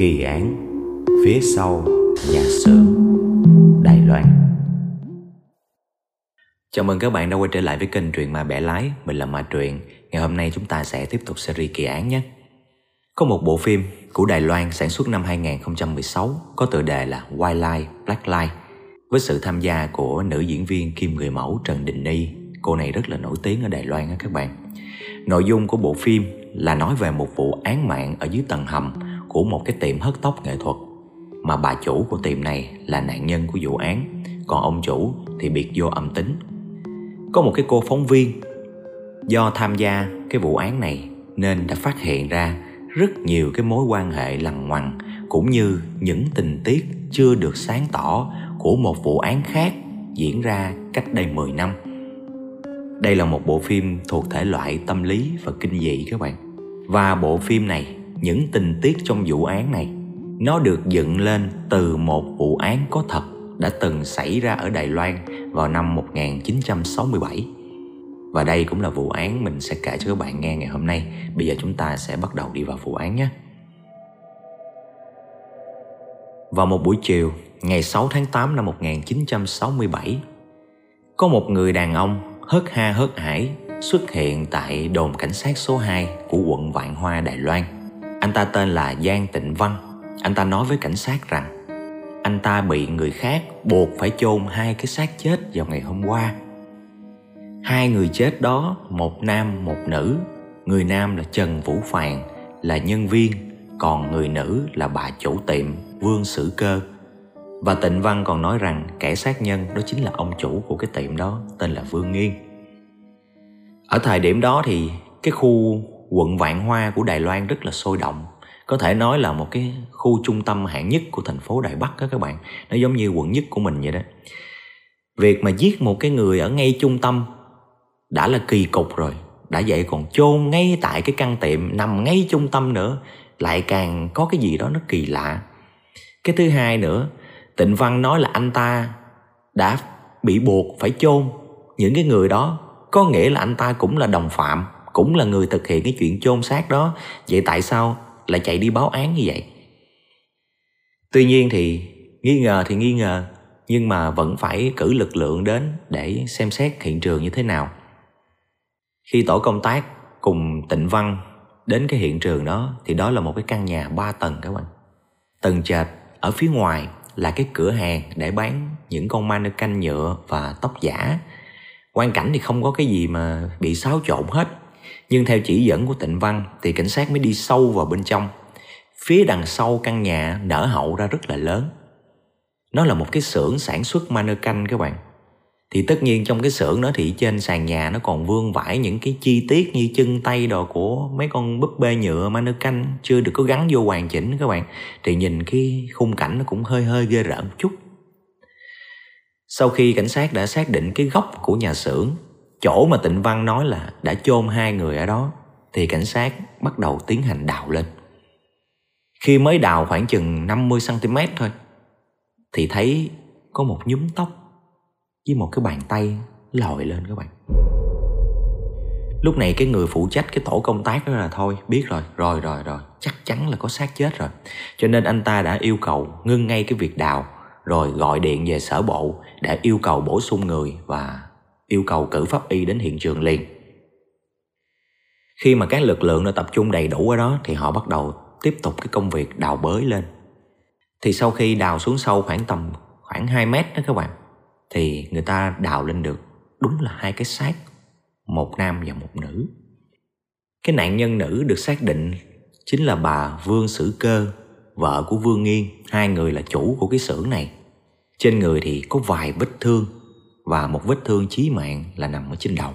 Kỳ án Phía sau nhà xưởng Đài Loan. Chào mừng các bạn đã quay trở lại với kênh Truyện Ma Bẻ Lái. Mình là Ma Truyện. Ngày hôm nay chúng ta sẽ tiếp tục series kỳ án nhé. Có một bộ phim của Đài Loan sản xuất năm 2016 Có tựa đề là White Lie, Black Lie Với sự tham gia của nữ diễn viên Kim Người Mẫu Trần Đình Ni. Cô này rất là nổi tiếng ở Đài Loan á các bạn. Nội dung của bộ phim là nói về một vụ án mạng ở dưới tầng hầm của một cái tiệm hớt tóc nghệ thuật mà bà chủ của tiệm này là nạn nhân của vụ án còn ông chủ thì biệt vô âm tính có một cái cô phóng viên do tham gia cái vụ án này nên đã phát hiện ra rất nhiều cái mối quan hệ lằng ngoằng, cũng như những tình tiết chưa được sáng tỏ của một vụ án khác diễn ra cách đây 10 năm. Đây là một bộ phim thuộc thể loại tâm lý và kinh dị các bạn. Và bộ phim này những tình tiết trong vụ án này nó được dựng lên từ một vụ án có thật đã từng xảy ra ở Đài Loan vào năm 1967. Và đây cũng là vụ án mình sẽ kể cho các bạn nghe ngày hôm nay. Bây giờ chúng ta sẽ bắt đầu đi vào vụ án nhé. Vào một buổi chiều, ngày 6 tháng 8 năm 1967, có một người đàn ông hớt ha hớt hải xuất hiện tại đồn cảnh sát số 2 của quận Vạn Hoa, Đài Loan – anh ta tên là Giang Tịnh Văn. Anh ta nói với cảnh sát rằng, Anh ta bị người khác buộc phải chôn hai cái xác chết vào ngày hôm qua. Hai người chết đó, Một nam, một nữ. Người nam là Trần Vũ Phàn Là nhân viên, Còn người nữ là bà chủ tiệm, Vương Sử Cơ. Và Tịnh Văn còn nói rằng, kẻ sát nhân đó chính là ông chủ của cái tiệm đó, Tên là Vương Nghiên. Ở thời điểm đó thì cái khu quận Vạn Hoa của Đài Loan rất là sôi động. Có thể nói là một cái khu trung tâm hạng nhất của thành phố Đài Bắc đó các bạn. Nó giống như quận nhất của mình vậy đó. Việc mà giết một cái người ở ngay trung tâm đã là kỳ cục rồi. Đã vậy còn chôn ngay tại cái căn tiệm, nằm ngay trung tâm nữa, lại càng có cái gì đó nó kỳ lạ. Cái thứ hai nữa, tịnh văn nói là anh ta đã bị buộc phải chôn. Những cái người đó có nghĩa là anh ta cũng là đồng phạm cũng là người thực hiện cái chuyện chôn xác đó. Vậy tại sao lại chạy đi báo án như vậy? Tuy nhiên thì nghi ngờ thì nghi ngờ, nhưng mà vẫn phải cử lực lượng đến để xem xét hiện trường như thế nào. Khi tổ công tác cùng tịnh văn đến cái hiện trường đó, thì đó là một cái căn nhà ba tầng các bạn. Tầng trệt ở phía ngoài là cái cửa hàng để bán những con mannequin nhựa và tóc giả. Quan cảnh thì không có cái gì mà bị xáo trộn hết nhưng theo chỉ dẫn của tịnh văn thì cảnh sát mới đi sâu vào bên trong. Phía đằng sau căn nhà nở hậu ra rất là lớn. Nó là một cái xưởng sản xuất manơ canh các bạn. Thì tất nhiên trong cái xưởng đó thì trên sàn nhà nó còn vương vãi những cái chi tiết như chân tay đồ của mấy con búp bê nhựa manơ canh chưa được có gắn vô hoàn chỉnh các bạn. Thì nhìn cái khung cảnh nó cũng hơi hơi ghê rợn một chút. Sau khi cảnh sát đã xác định cái góc của nhà xưởng chỗ mà tịnh văn nói là đã chôn hai người ở đó, thì cảnh sát bắt đầu tiến hành đào lên. Khi mới đào khoảng chừng 50 cm thôi, thì thấy có một nhúm tóc với một cái bàn tay lòi lên các bạn. Lúc này cái người phụ trách cái tổ công tác đó là thôi, biết rồi rồi rồi rồi, chắc chắn là có xác chết rồi. Cho nên anh ta đã yêu cầu ngưng ngay cái việc đào, rồi gọi điện về sở bộ để yêu cầu bổ sung người và yêu cầu cử pháp y đến hiện trường liền. Khi mà các lực lượng đã tập trung đầy đủ ở đó thì họ bắt đầu tiếp tục cái công việc đào bới lên. Thì sau khi đào xuống sâu khoảng tầm khoảng 2 mét đó các bạn thì người ta đào lên được đúng là hai cái xác một nam và một nữ. Cái nạn nhân nữ được xác định chính là bà Vương Sử Cơ, vợ của Vương Nghiên, hai người là chủ của cái xưởng này. Trên người thì có vài vết thương và một vết thương chí mạng là nằm ở trên đầu.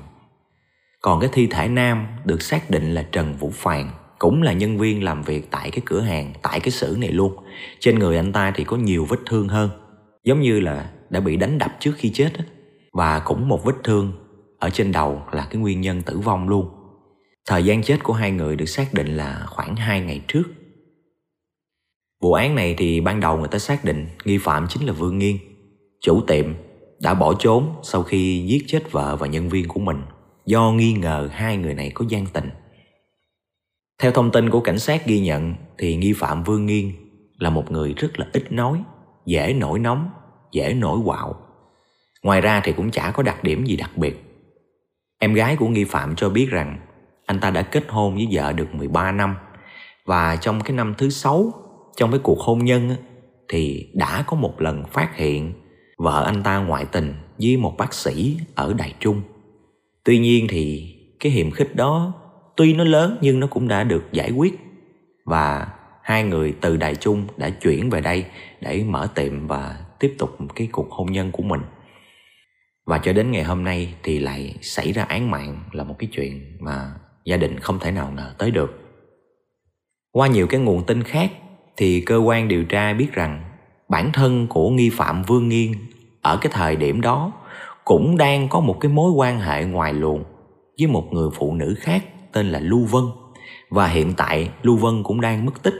Còn cái thi thể nam được xác định là Trần Vũ Phàn, cũng là nhân viên làm việc tại cái cửa hàng, tại cái xưởng này luôn. Trên người anh ta thì có nhiều vết thương hơn, giống như là đã bị đánh đập trước khi chết và cũng một vết thương ở trên đầu là cái nguyên nhân tử vong luôn. Thời gian chết của hai người được xác định là khoảng 2 ngày trước. Vụ án này thì ban đầu người ta xác định nghi phạm chính là Vương Nghiên, chủ tiệm đã bỏ trốn sau khi giết chết vợ và nhân viên của mình do nghi ngờ hai người này có gian tình. Theo thông tin của cảnh sát ghi nhận thì nghi phạm Vương Nghiên là một người rất là ít nói, dễ nổi nóng, dễ nổi quạo. Ngoài ra thì cũng chả có đặc điểm gì đặc biệt. Em gái của nghi phạm cho biết rằng anh ta đã kết hôn với vợ được 13 năm và trong cái năm thứ sáu trong cái cuộc hôn nhân thì đã có một lần phát hiện vợ anh ta ngoại tình với một bác sĩ ở Đài Trung. Tuy nhiên thì cái hiềm khích đó, tuy nó lớn nhưng nó cũng đã được giải quyết và hai người từ Đài Trung đã chuyển về đây để mở tiệm và tiếp tục cái cuộc hôn nhân của mình. Và cho đến ngày hôm nay thì lại xảy ra án mạng là một cái chuyện mà gia đình không thể nào ngờ tới được. Qua nhiều cái nguồn tin khác thì cơ quan điều tra biết rằng bản thân của nghi phạm Vương Nghiên ở cái thời điểm đó cũng đang có một cái mối quan hệ ngoài luồng với một người phụ nữ khác tên là Lưu Vân và hiện tại Lưu Vân cũng đang mất tích,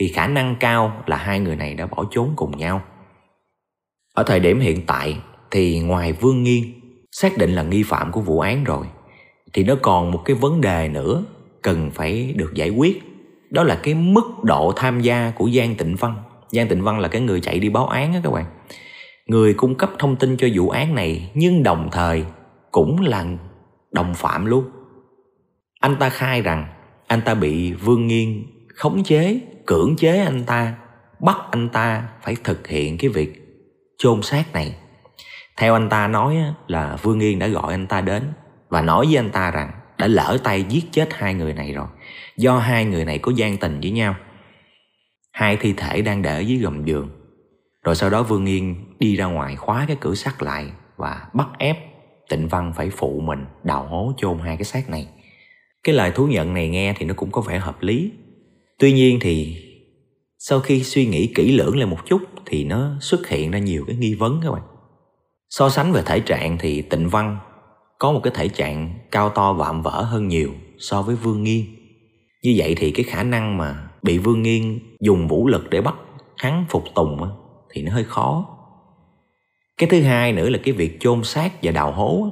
thì khả năng cao là hai người này đã bỏ trốn cùng nhau. Ở thời điểm hiện tại thì ngoài Vương Nghiên xác định là nghi phạm của vụ án rồi, thì nó còn một cái vấn đề nữa cần phải được giải quyết, đó là cái mức độ tham gia của Giang Tịnh Văn Giang Tịnh Văn là cái người chạy đi báo án á các bạn người cung cấp thông tin cho vụ án này nhưng đồng thời cũng là đồng phạm luôn anh ta khai rằng anh ta bị Vương Nghiên khống chế, cưỡng chế anh ta, bắt anh ta phải thực hiện cái việc chôn xác này. Theo anh ta nói là Vương Nghiên đã gọi anh ta đến và nói với anh ta rằng đã lỡ tay giết chết hai người này rồi do hai người này có gian tình với nhau. Hai thi thể đang để dưới gầm giường. Rồi sau đó Vương Yên đi ra ngoài khóa cái cửa sắt lại và bắt ép Tịnh Văn phải phụ mình đào hố chôn hai cái xác này. Cái lời thú nhận này nghe thì nó cũng có vẻ hợp lý. Tuy nhiên thì sau khi suy nghĩ kỹ lưỡng lên một chút thì nó xuất hiện ra nhiều cái nghi vấn các bạn. So sánh về thể trạng thì Tịnh Văn có một cái thể trạng cao to vạm vỡ hơn nhiều so với Vương Nghiên. Như vậy thì cái khả năng mà bị Vương Nghiên dùng vũ lực để bắt hắn phục tùng thì nó hơi khó. Cái thứ hai nữa là cái việc chôn xác và đào hố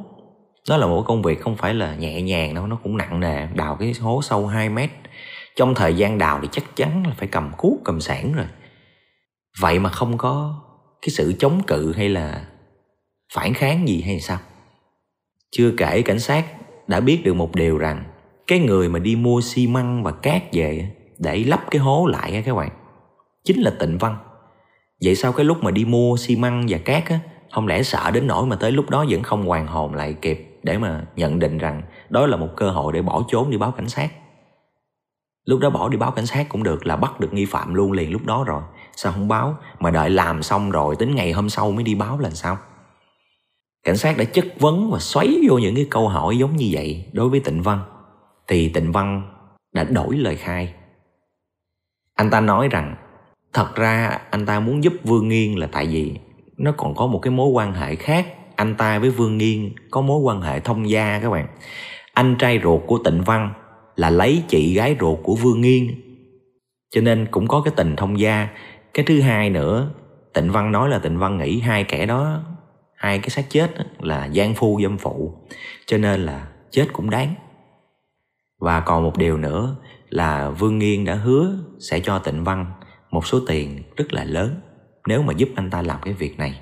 nó là một công việc không phải là nhẹ nhàng đâu, nó cũng nặng nề, đào cái hố sâu 2 mét. Trong thời gian đào thì chắc chắn là phải cầm cuốc, cầm sản rồi. Vậy mà không có cái sự chống cự hay là phản kháng gì hay sao? Chưa kể cảnh sát đã biết được một điều rằng, cái người mà đi mua xi măng và cát về để lắp cái hố lại các bạn. Chính là tịnh văn. Vậy sao cái lúc mà đi mua xi măng và cát á, không lẽ sợ đến nỗi mà tới lúc đó vẫn không hoàn hồn lại kịp để mà nhận định rằng đó là một cơ hội để bỏ trốn đi báo cảnh sát? Lúc đó bỏ đi báo cảnh sát cũng được là bắt được nghi phạm luôn liền lúc đó rồi. Sao không báo? Mà đợi làm xong rồi tính ngày hôm sau mới đi báo là sao? Cảnh sát đã chất vấn và xoáy vô những cái câu hỏi giống như vậy đối với tịnh văn. Thì tịnh văn đã đổi lời khai anh ta nói rằng thật ra anh ta muốn giúp vương nghiên là tại vì nó còn có một cái mối quan hệ khác anh ta với Vương Nghiên có mối quan hệ thông gia các bạn. Anh trai ruột của Tịnh Văn là lấy chị gái ruột của Vương Nghiên. Cho nên cũng có cái tình thông gia. Cái thứ hai nữa, Tịnh Văn nói là Tịnh Văn nghĩ hai kẻ đó, hai cái xác chết là gian phu dâm phụ. Cho nên là chết cũng đáng. Và còn một điều nữa là Vương Nghiên đã hứa sẽ cho Tịnh Văn một số tiền rất là lớn nếu mà giúp anh ta làm cái việc này.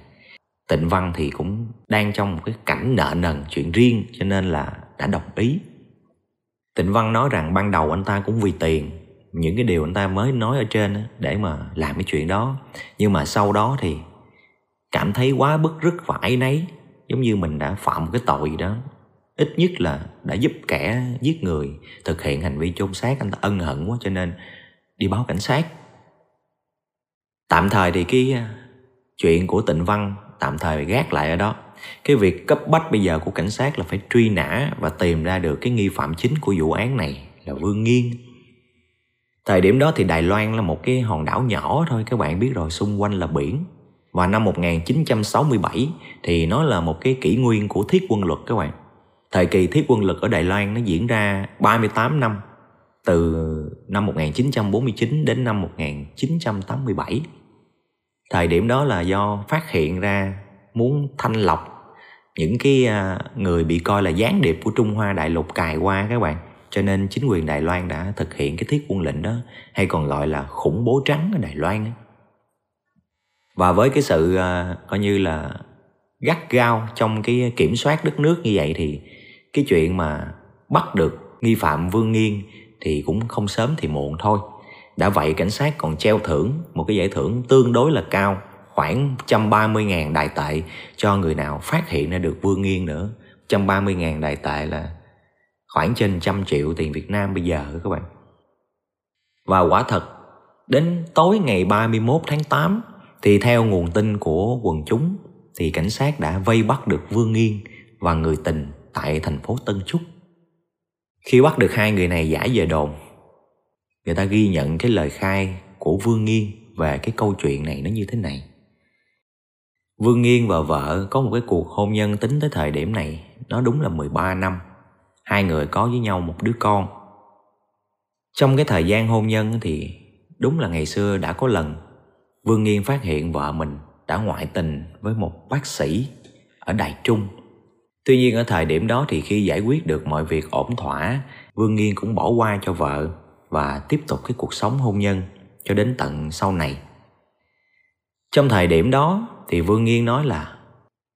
Tịnh Văn thì cũng đang trong một cái cảnh nợ nần chuyện riêng, cho nên là đã đồng ý. Tịnh Văn nói rằng ban đầu anh ta cũng vì tiền, những cái điều anh ta mới nói ở trên để mà làm cái chuyện đó nhưng mà sau đó thì cảm thấy quá bức rứt và ấy nấy giống như mình đã phạm một cái tội gì đó ít nhất là đã giúp kẻ giết người thực hiện hành vi chôn xác. Anh ta ân hận quá cho nên đi báo cảnh sát. Tạm thời thì cái à, chuyện của tịnh văn tạm thời gác lại ở đó. Cái việc cấp bách bây giờ của cảnh sát là phải truy nã và tìm ra được cái nghi phạm chính của vụ án này là Vương Nghiên. Thời điểm đó thì Đài Loan là một cái hòn đảo nhỏ thôi, các bạn biết rồi, xung quanh là biển. Và năm 1967 thì nó là một cái kỷ nguyên của thiết quân luật, các bạn. Thời kỳ thiết quân lực ở Đài Loan nó diễn ra 38 năm, từ năm 1949 đến năm 1987 thời điểm đó là do phát hiện ra muốn thanh lọc những cái à, người bị coi là gián điệp của Trung Hoa đại lục cài qua các bạn. Cho nên chính quyền Đài Loan đã thực hiện cái thiết quân lệnh đó, hay còn gọi là khủng bố trắng ở Đài Loan và với cái sự à, coi như là gắt gao trong cái kiểm soát đất nước như vậy thì cái chuyện mà bắt được nghi phạm Vương Nghiên thì cũng không sớm thì muộn thôi. Đã vậy cảnh sát còn treo thưởng một cái giải thưởng tương đối là cao khoảng 130.000 đại tệ cho người nào phát hiện ra được Vương Nghiên nữa. 130.000 đại tệ là khoảng trên trăm triệu tiền Việt Nam bây giờ các bạn. Và quả thật, đến tối ngày 31 tháng 8 thì theo nguồn tin của quần chúng thì cảnh sát đã vây bắt được Vương Nghiên và người tình tại thành phố Tân Trúc. Khi bắt được hai người này giải về đồn, người ta ghi nhận cái lời khai của Vương Nghiên về cái câu chuyện này nó như thế này. Vương Nghiên và vợ có một cái cuộc hôn nhân tính tới thời điểm này nó đúng là 13 năm. Hai người có với nhau một đứa con. Trong cái thời gian hôn nhân thì đúng là ngày xưa đã có lần Vương Nghiên phát hiện vợ mình đã ngoại tình với một bác sĩ ở Đài Trung. Tuy nhiên ở thời điểm đó thì khi giải quyết được mọi việc ổn thỏa, Vương Nghiên cũng bỏ qua cho vợ và tiếp tục cái cuộc sống hôn nhân cho đến tận sau này. Trong thời điểm đó thì Vương Nghiên nói là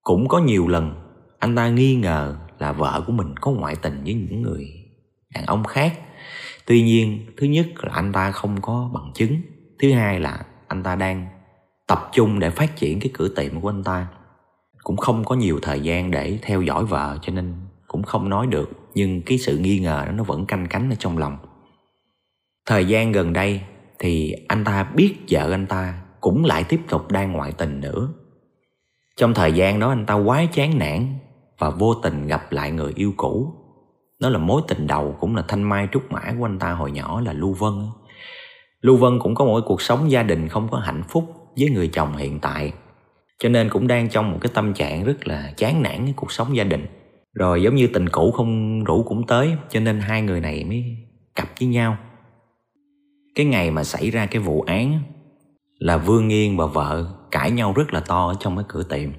cũng có nhiều lần anh ta nghi ngờ là vợ của mình có ngoại tình với những người đàn ông khác. Tuy nhiên, thứ nhất là anh ta không có bằng chứng, thứ hai là anh ta đang tập trung để phát triển cái cửa tiệm của anh ta cũng không có nhiều thời gian để theo dõi vợ, cho nên cũng không nói được, nhưng cái sự nghi ngờ đó nó vẫn canh cánh ở trong lòng. Thời gian gần đây thì anh ta biết vợ anh ta cũng lại tiếp tục đang ngoại tình nữa. Trong thời gian đó anh ta quá chán nản và vô tình gặp lại người yêu cũ. Đó là mối tình đầu cũng là thanh mai trúc mã của anh ta hồi nhỏ là lưu vân lưu vân cũng có một cuộc sống gia đình không có hạnh phúc với người chồng hiện tại cho nên cũng đang trong một cái tâm trạng rất là chán nản cái cuộc sống gia đình. Rồi giống như tình cũ không rủ cũng tới, cho nên hai người này mới cặp với nhau. Cái ngày mà xảy ra cái vụ án là vương nghiên và vợ cãi nhau rất là to ở trong cái cửa tiệm.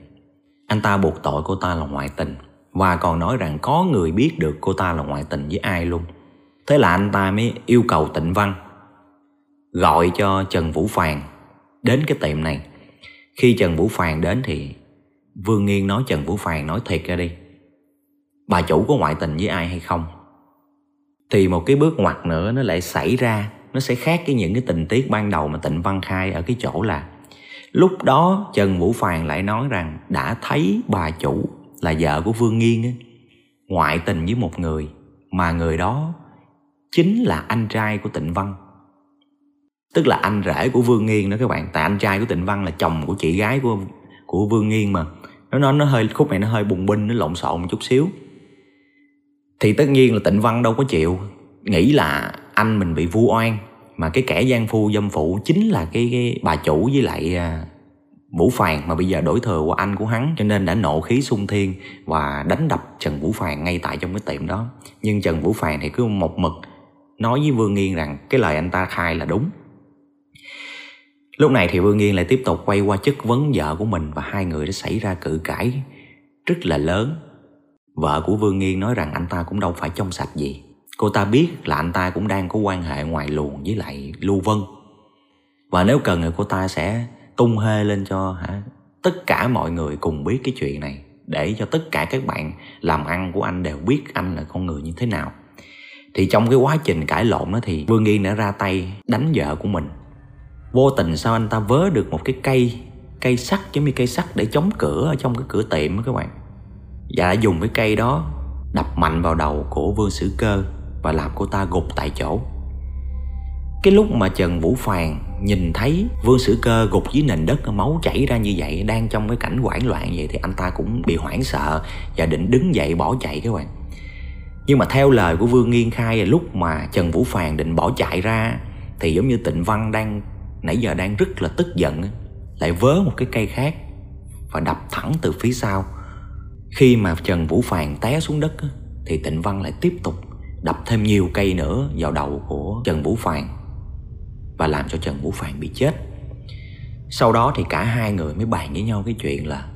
Anh ta buộc tội cô ta là ngoại tình. Và còn nói rằng có người biết được cô ta là ngoại tình với ai luôn. Thế là anh ta mới yêu cầu tịnh văn gọi cho trần vũ phàn đến cái tiệm này khi Trần Vũ Phàn đến thì Vương Nghiên nói Trần Vũ Phàn nói thiệt ra đi. Bà chủ có ngoại tình với ai hay không? Thì một cái bước ngoặt nữa nó lại xảy ra Nó sẽ khác với những cái tình tiết ban đầu mà Tịnh Văn khai ở cái chỗ là Lúc đó Trần Vũ Phàn lại nói rằng đã thấy bà chủ là vợ của Vương Nghiên ấy, ngoại tình với một người mà người đó chính là anh trai của Tịnh Văn tức là anh rể của Vương Nghiên đó các bạn. Tại anh trai của Tịnh Văn là chồng của chị gái của của Vương Nghiên mà. Nó nó nó hơi khúc này nó hơi bùng binh nó lộn xộn một chút xíu. Thì tất nhiên là Tịnh Văn đâu có chịu. Nghĩ là anh mình bị vu oan. Mà cái kẻ gian phu dâm phụ chính là cái, cái bà chủ với lại à, Vũ Phàn mà bây giờ đổi thừa qua anh của hắn cho nên đã nộ khí xung thiên và đánh đập Trần Vũ Phàn ngay tại trong cái tiệm đó. Nhưng Trần Vũ Phàn thì cứ một mực nói với Vương Nghiên rằng cái lời anh ta khai là đúng. Lúc này thì Vương Yên lại tiếp tục quay qua chất vấn vợ của mình và hai người đã xảy ra cự cãi rất là lớn. Vợ của Vương Yên nói rằng anh ta cũng đâu phải trong sạch gì. Cô ta biết là anh ta cũng đang có quan hệ ngoài luồng với lại Lưu Vân. Và nếu cần thì cô ta sẽ tung hê lên cho hả, tất cả mọi người cùng biết cái chuyện này để cho tất cả các bạn làm ăn của anh đều biết anh là con người như thế nào. Thì trong cái quá trình cãi lộn đó thì Vương Yên đã ra tay đánh vợ của mình vô tình sao anh ta vớ được một cái cây cây sắt, giống như cây sắt để chống cửa ở trong cái cửa tiệm đó các bạn. Và đã dùng cái cây đó đập mạnh vào đầu của vương sử cơ và làm cô ta gục tại chỗ. Cái lúc mà trần vũ phàn nhìn thấy vương sử cơ gục dưới nền đất, máu chảy ra như vậy, đang trong cái cảnh hoảng loạn vậy thì anh ta cũng bị hoảng sợ và định đứng dậy bỏ chạy các bạn. Nhưng mà theo lời của vương nghiên khai là lúc mà trần vũ phàn định bỏ chạy ra thì giống như tịnh văn đang nãy giờ đang rất là tức giận lại vớ một cái cây khác và đập thẳng từ phía sau. Khi mà trần vũ phàn té xuống đất thì tịnh văn lại tiếp tục đập thêm nhiều cây nữa vào đầu của trần vũ phàn và làm cho trần vũ phàn bị chết. Sau đó thì cả hai người mới bàn với nhau cái chuyện là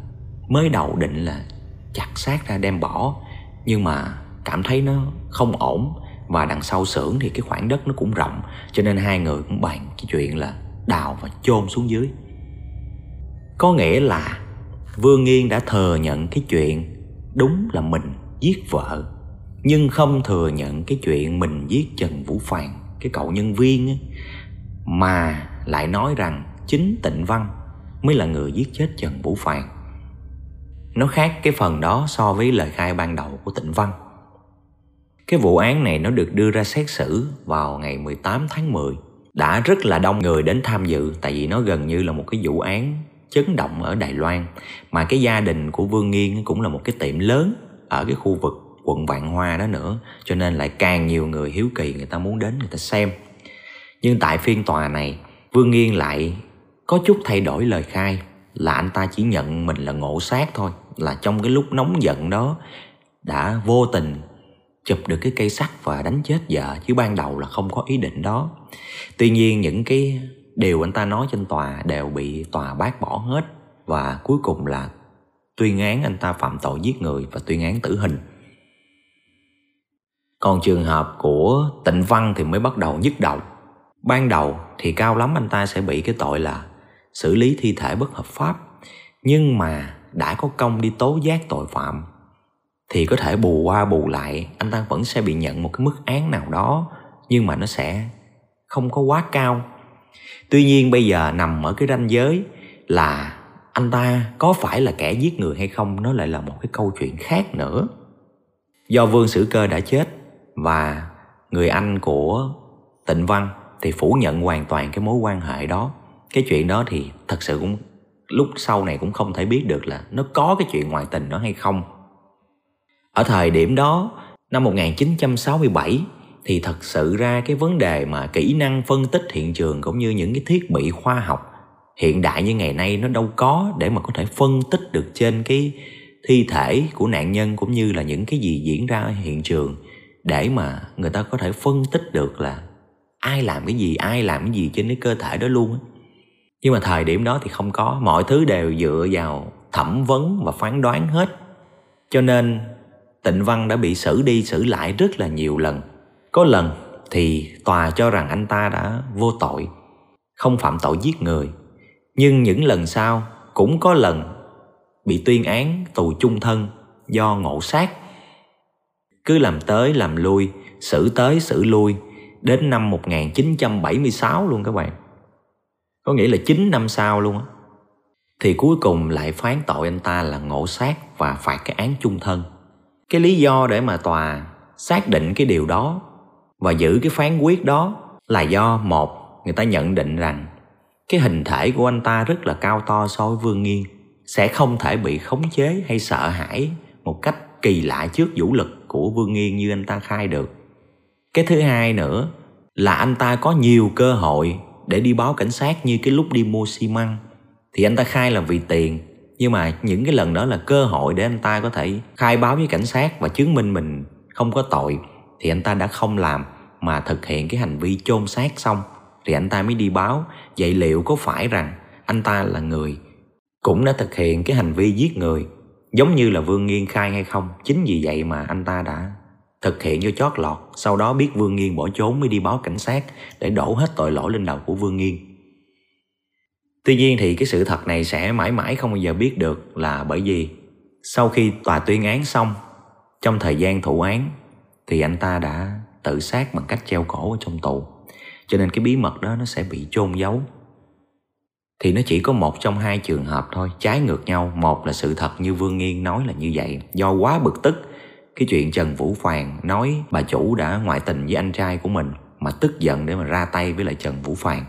mới đầu định là chặt xác ra đem bỏ, nhưng mà cảm thấy nó không ổn và đằng sau xưởng thì cái khoảng đất nó cũng rộng, cho nên hai người cũng bàn cái chuyện là đào và chôn xuống dưới. Có nghĩa là vương nghiên đã thừa nhận cái chuyện đúng là mình giết vợ nhưng không thừa nhận cái chuyện mình giết trần vũ phàn cái cậu nhân viên ấy, mà lại nói rằng chính tịnh văn mới là người giết chết trần vũ phàn nó khác cái phần đó so với lời khai ban đầu của tịnh văn. Cái vụ án này nó được đưa ra xét xử vào ngày 18 tháng 10 đã rất là đông người đến tham dự, tại vì nó gần như là một cái vụ án chấn động ở Đài Loan. Mà cái gia đình của Vương Nghiên cũng là một cái tiệm lớn ở cái khu vực quận Vạn Hoa đó nữa, cho nên lại càng nhiều người hiếu kỳ, người ta muốn đến người ta xem. Nhưng tại phiên tòa này, Vương Nghiên lại có chút thay đổi lời khai, là anh ta chỉ nhận mình là ngộ sát thôi, là trong cái lúc nóng giận đó đã vô tình chụp được cái cây sắt và đánh chết vợ, chứ ban đầu là không có ý định đó tuy nhiên, những cái điều anh ta nói trên tòa đều bị tòa bác bỏ hết. Và cuối cùng là tuyên án anh ta phạm tội giết người và tuyên án tử hình. Còn trường hợp của tịnh văn thì mới bắt đầu nhức đầu. Ban đầu thì cao lắm anh ta sẽ bị cái tội là xử lý thi thể bất hợp pháp. Nhưng mà đã có công đi tố giác tội phạm, thì có thể bù qua bù lại, anh ta vẫn sẽ bị nhận một cái mức án nào đó, nhưng mà nó sẽ không có quá cao. Tuy nhiên bây giờ nằm ở cái ranh giới là anh ta có phải là kẻ giết người hay không, nó lại là một cái câu chuyện khác nữa. Do vương sử cơ đã chết và người anh của tịnh văn thì phủ nhận hoàn toàn cái mối quan hệ đó. Cái chuyện đó thì thật sự cũng lúc sau này cũng không thể biết được là nó có cái chuyện ngoại tình đó hay không. Ở thời điểm đó, năm 1967 thì thật sự ra cái vấn đề mà kỹ năng phân tích hiện trường cũng như những cái thiết bị khoa học hiện đại như ngày nay nó đâu có để mà có thể phân tích được trên cái thi thể của nạn nhân cũng như là những cái gì diễn ra ở hiện trường để mà người ta có thể phân tích được là ai làm cái gì, ai làm cái gì trên cái cơ thể đó luôn á. Nhưng mà thời điểm đó thì không có, mọi thứ đều dựa vào thẩm vấn và phán đoán hết. Cho nên tịnh văn đã bị xử đi xử lại rất là nhiều lần có lần thì tòa cho rằng anh ta đã vô tội, không phạm tội giết người. Nhưng những lần sau cũng có lần bị tuyên án tù chung thân do ngộ sát. Cứ làm tới làm lui, xử tới xử lui, đến năm 1976 luôn các bạn. Có nghĩa là 9 năm sau luôn á. Thì cuối cùng lại phán tội anh ta là ngộ sát và phạt cái án chung thân. Cái lý do để mà tòa xác định cái điều đó và giữ cái phán quyết đó là do một, người ta nhận định rằng cái hình thể của anh ta rất là cao to so với vương nghiên, sẽ không thể bị khống chế hay sợ hãi một cách kỳ lạ trước vũ lực của vương nghiên như anh ta khai được. Cái thứ hai nữa là anh ta có nhiều cơ hội để đi báo cảnh sát như cái lúc đi mua xi măng. Thì anh ta khai là vì tiền, nhưng mà những cái lần đó là cơ hội để anh ta có thể khai báo với cảnh sát và chứng minh mình không có tội thì anh ta đã không làm mà thực hiện cái hành vi chôn xác xong. Thì anh ta mới đi báo, vậy liệu có phải rằng anh ta là người cũng đã thực hiện cái hành vi giết người, giống như là vương nghiên khai hay không? Chính vì vậy mà anh ta đã thực hiện cho chót lọt, sau đó biết vương nghiên bỏ trốn mới đi báo cảnh sát để đổ hết tội lỗi lên đầu của vương nghiên. Tuy nhiên thì cái sự thật này sẽ mãi mãi không bao giờ biết được là bởi vì sau khi tòa tuyên án xong, trong thời gian thụ án thì anh ta đã tự sát bằng cách treo cổ ở trong tù. Cho nên cái bí mật đó nó sẽ bị chôn giấu. Thì nó chỉ có một trong hai trường hợp thôi, trái ngược nhau. Một là sự thật như vương nghiên nói là như vậy. Do quá bực tức, cái chuyện trần vũ phàn nói bà chủ đã ngoại tình với anh trai của mình mà tức giận để mà ra tay với lại trần vũ phàn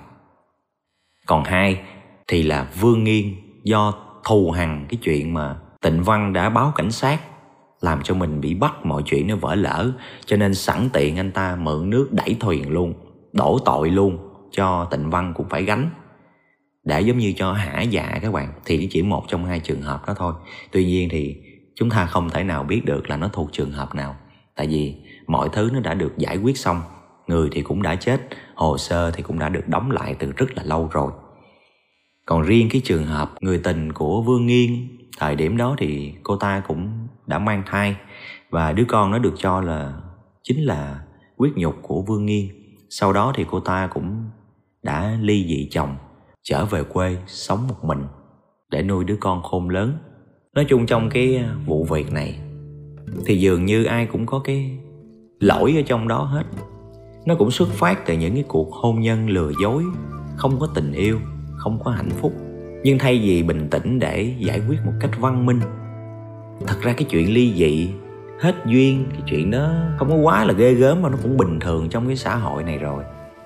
còn hai thì là vương nghiên do thù hằn cái chuyện mà tịnh văn đã báo cảnh sát làm cho mình bị bắt, mọi chuyện nó vỡ lỡ cho nên sẵn tiện anh ta mượn nước đẩy thuyền luôn, đổ tội luôn, cho tịnh văn cũng phải gánh. Để giống như cho hả dạ các bạn, thì chỉ một trong hai trường hợp đó thôi. Tuy nhiên thì chúng ta không thể nào biết được là nó thuộc trường hợp nào. Tại vì mọi thứ nó đã được giải quyết xong, người thì cũng đã chết, hồ sơ thì cũng đã được đóng lại từ rất là lâu rồi. Còn riêng cái trường hợp người tình của vương nghiên, thời điểm đó thì cô ta cũng đã mang thai và đứa con nó được cho là chính là quyết nhục của Vương Nghiên. Sau đó thì cô ta cũng đã ly dị chồng, trở về quê sống một mình để nuôi đứa con khôn lớn. Nói chung trong cái à, vụ việc này thì dường như ai cũng có cái lỗi ở trong đó hết. Nó cũng xuất phát từ những cái cuộc hôn nhân lừa dối, không có tình yêu, không có hạnh phúc. Nhưng thay vì bình tĩnh để giải quyết một cách văn minh thật ra cái chuyện ly dị hết duyên cái chuyện đó không có quá là ghê gớm mà nó cũng bình thường trong cái xã hội này rồi.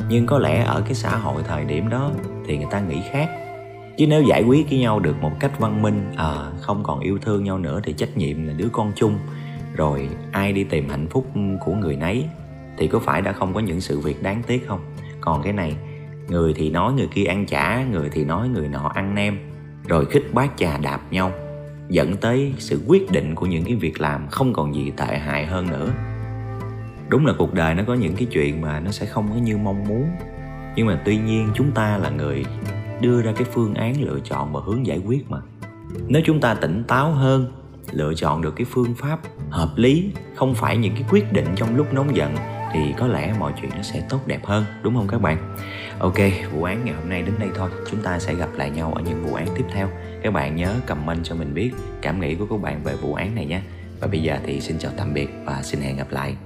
Nhưng có lẽ ở cái xã hội thời điểm đó thì người ta nghĩ khác. Chứ nếu giải quyết với nhau được một cách văn minh à, không còn yêu thương nhau nữa thì trách nhiệm là đứa con chung. Rồi ai đi tìm hạnh phúc của người nấy thì có phải đã không có những sự việc đáng tiếc không? Còn cái này người thì nói người kia ăn chả người thì nói người nọ ăn nem rồi khích bác trà đạp nhau dẫn tới sự quyết định của những cái việc làm không còn gì tệ hại hơn nữa. Đúng là cuộc đời nó có những cái chuyện mà nó sẽ không có như mong muốn. Nhưng mà tuy nhiên chúng ta là người đưa ra cái phương án lựa chọn và hướng giải quyết mà. Nếu chúng ta tỉnh táo hơn, lựa chọn được cái phương pháp hợp lý, không phải những cái quyết định trong lúc nóng giận, thì có lẽ mọi chuyện nó sẽ tốt đẹp hơn, đúng không các bạn? Ok, vụ án ngày hôm nay đến đây thôi. Chúng ta sẽ gặp lại nhau ở những vụ án tiếp theo các bạn nhớ comment cho mình biết cảm nghĩ của các bạn về vụ án này nhé. Và bây giờ thì xin chào tạm biệt và xin hẹn gặp lại.